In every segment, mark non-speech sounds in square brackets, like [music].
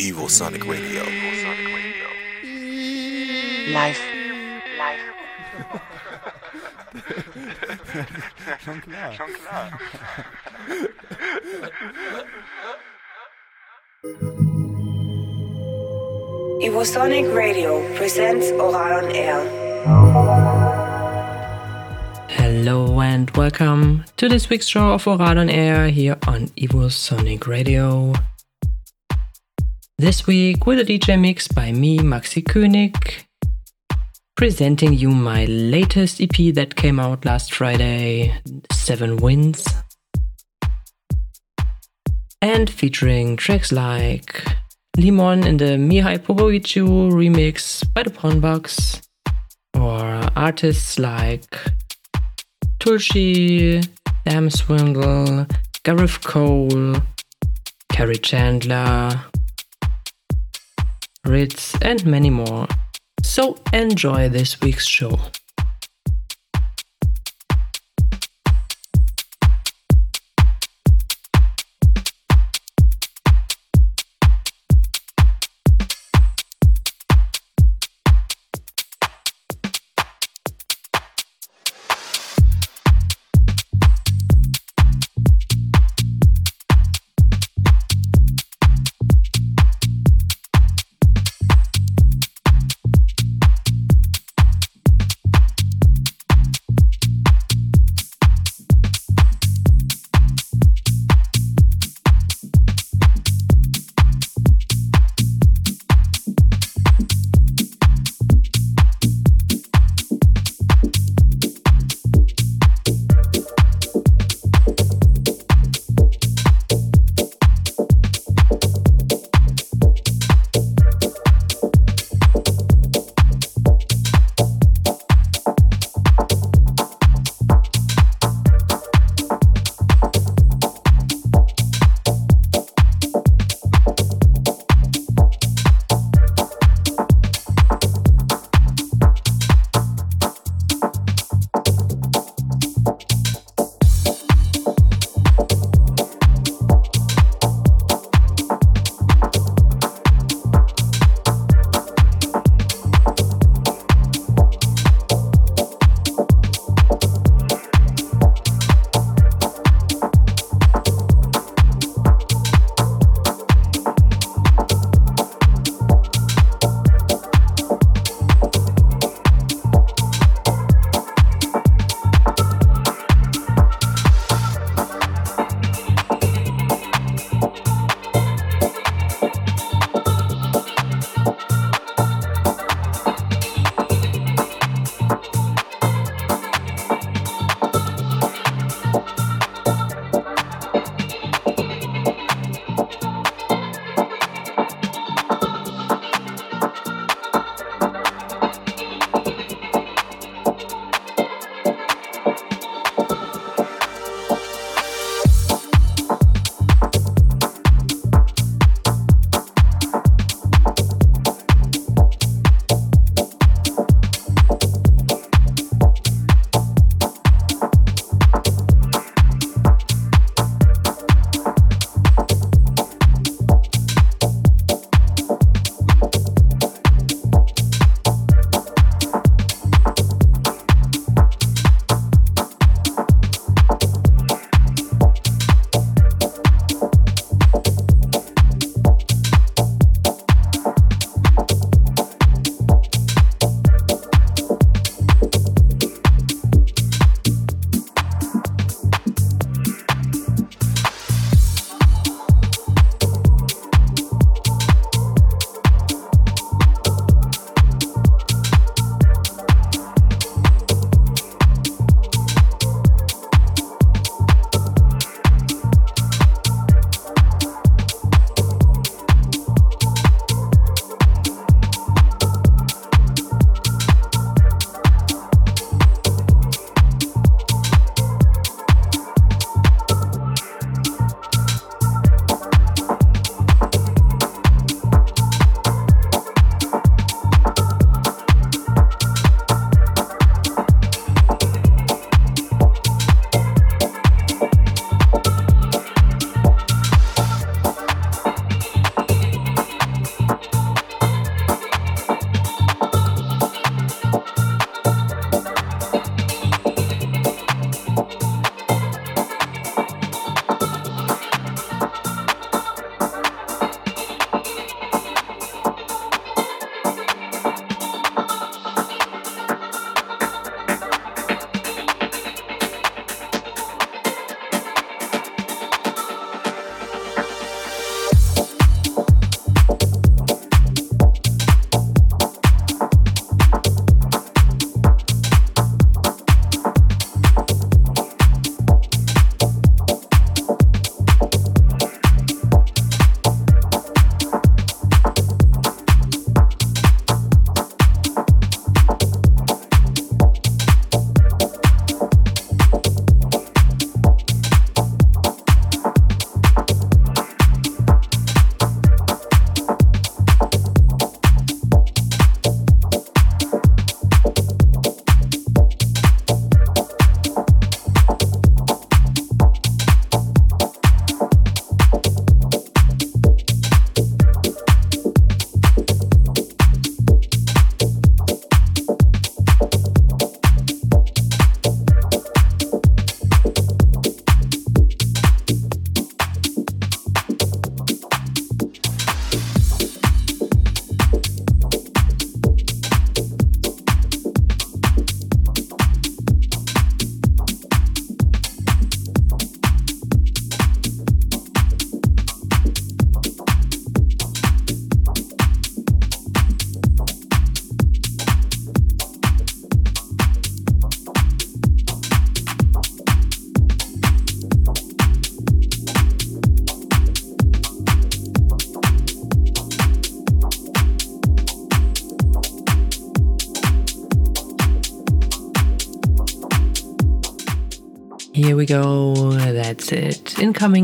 Evosonic Radio. Live. Live. Schon klar. Schon klar. Evosonic Radio presents Ohral on Air. Hello and welcome to this week's show of Ohral on Air here on Evosonic Radio. This week with a DJ mix by me, Maxie König, presenting you my latest EP that came out last Friday, Seven Winds, and featuring tracks like Limon in the Mihai Popoviciu remix by the Pawnbox, or artists like Tulshi, Dam Swindle, Gareth Cole, Kerri Chandler, Ritz, and many more. So enjoy this week's show.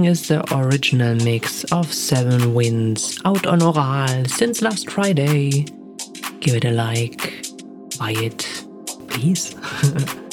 Is the original mix of Seven Winds out on Ohral since last Friday. Give it a like, buy it, please. [laughs]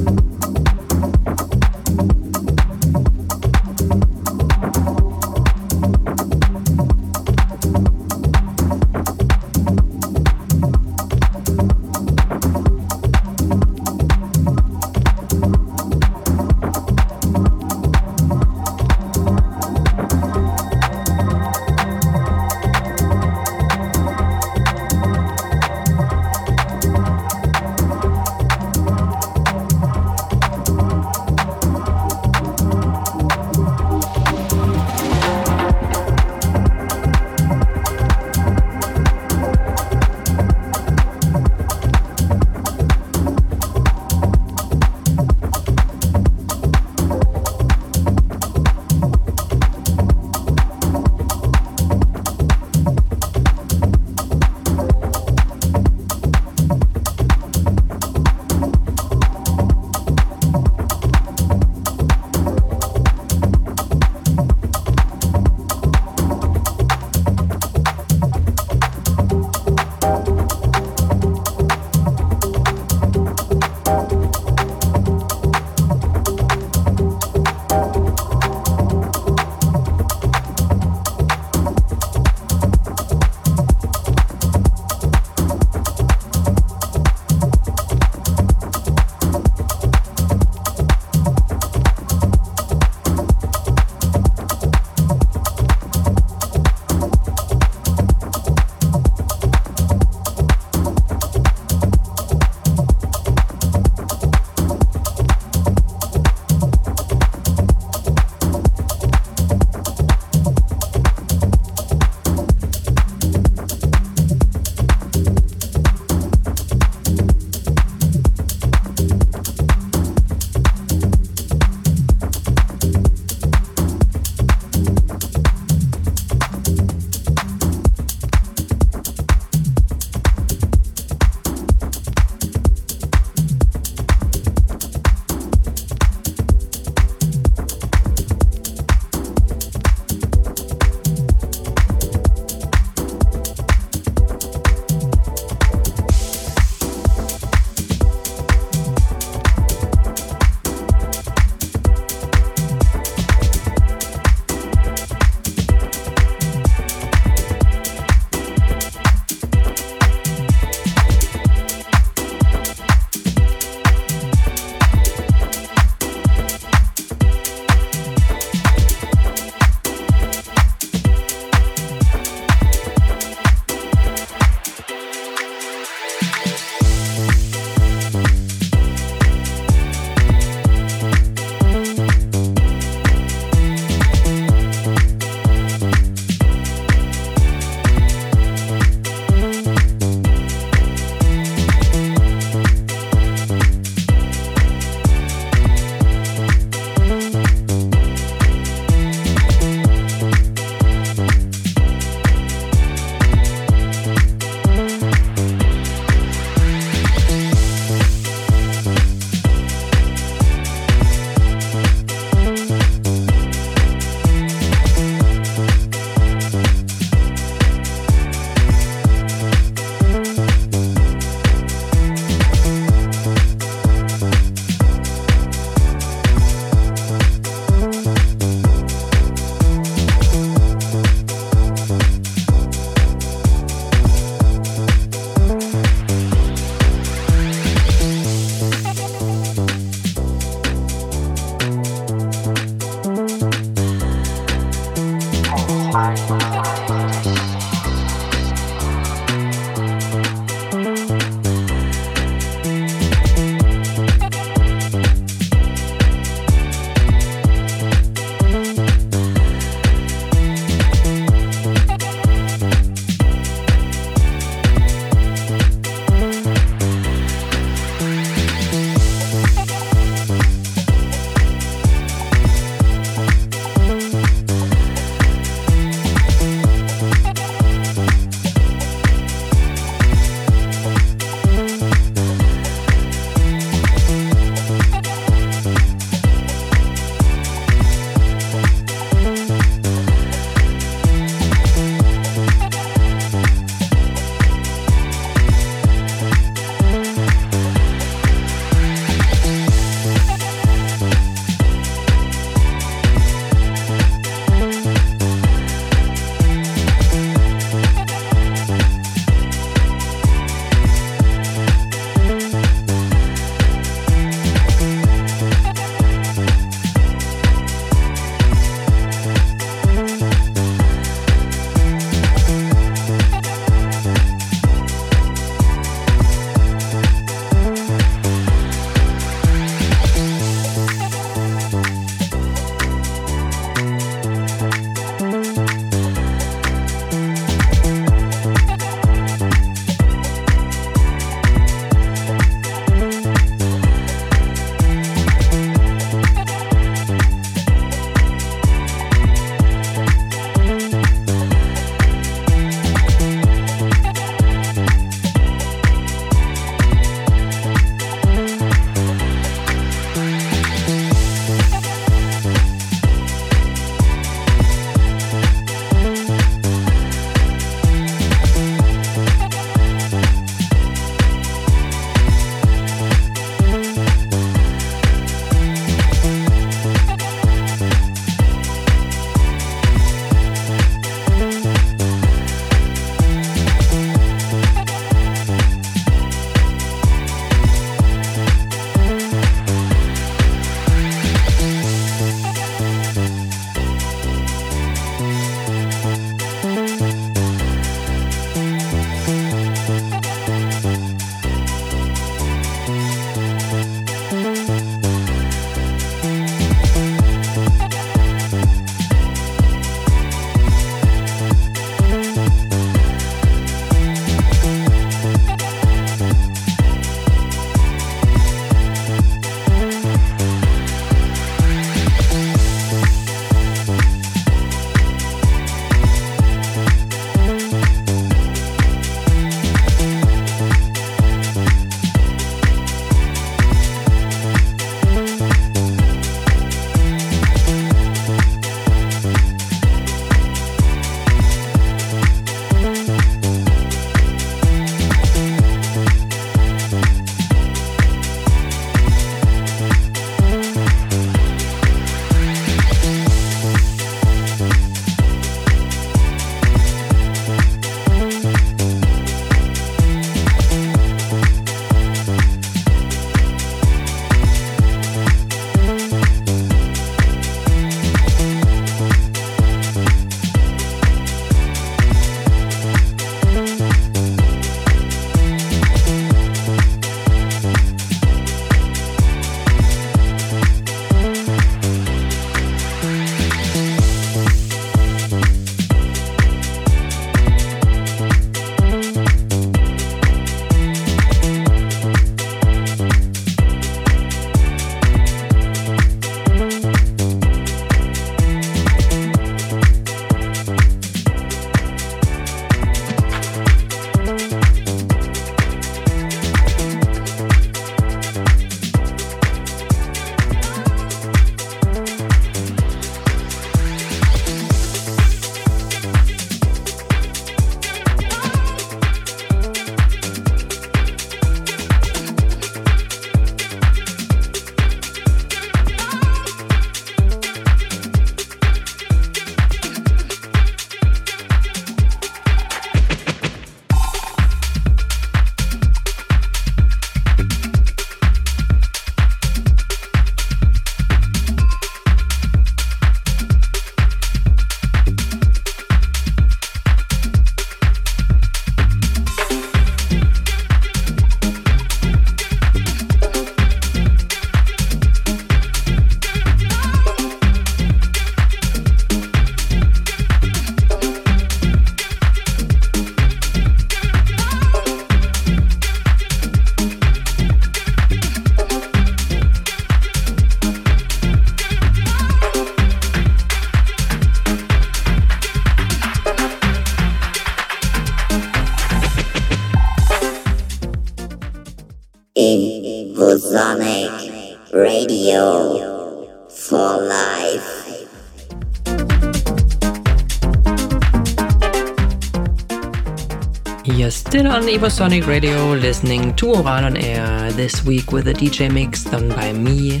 on Radio, listening to Ohral on Air this week with a DJ mix done by me.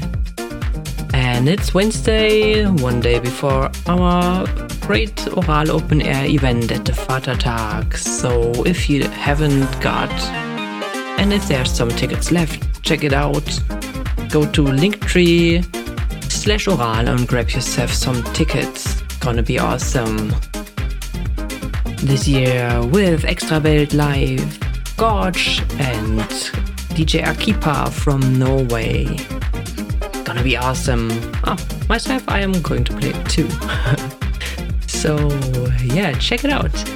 And it's Wednesday, one day before our great Ohral Open Air event at the Vatertag. So if you haven't got, and if there's some tickets left, check it out. Go to Linktree slash Ohral and grab yourself some tickets. Gonna be awesome this year with Extrawelt Live, Gorge, and DJ Akipa from Norway. Gonna be awesome. Oh, myself, I am going to play it too. [laughs] so, yeah, check it out.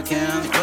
I can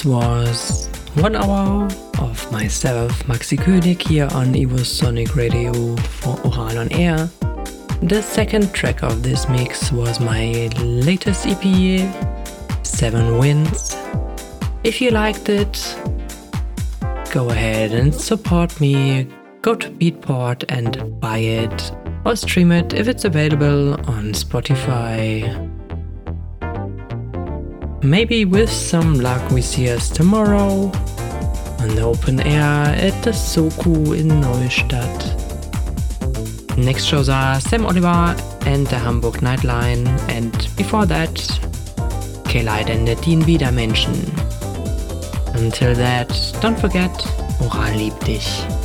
This was one hour of myself, Maxie König, here on Evosonic Radio for Ohral on Air. The second track of this mix was my latest EP, Seven Winds. If you liked it, go ahead and support me. Go to Beatport and buy it or stream it if it's available on Spotify. Maybe with some luck we see us tomorrow on the open air at the Soku in Neustadt. Next shows are Sam Oliver and the Hamburg Nightline, and before that, K-Light and the Wieder Menschen. Until that, don't forget, Ohral liebt dich.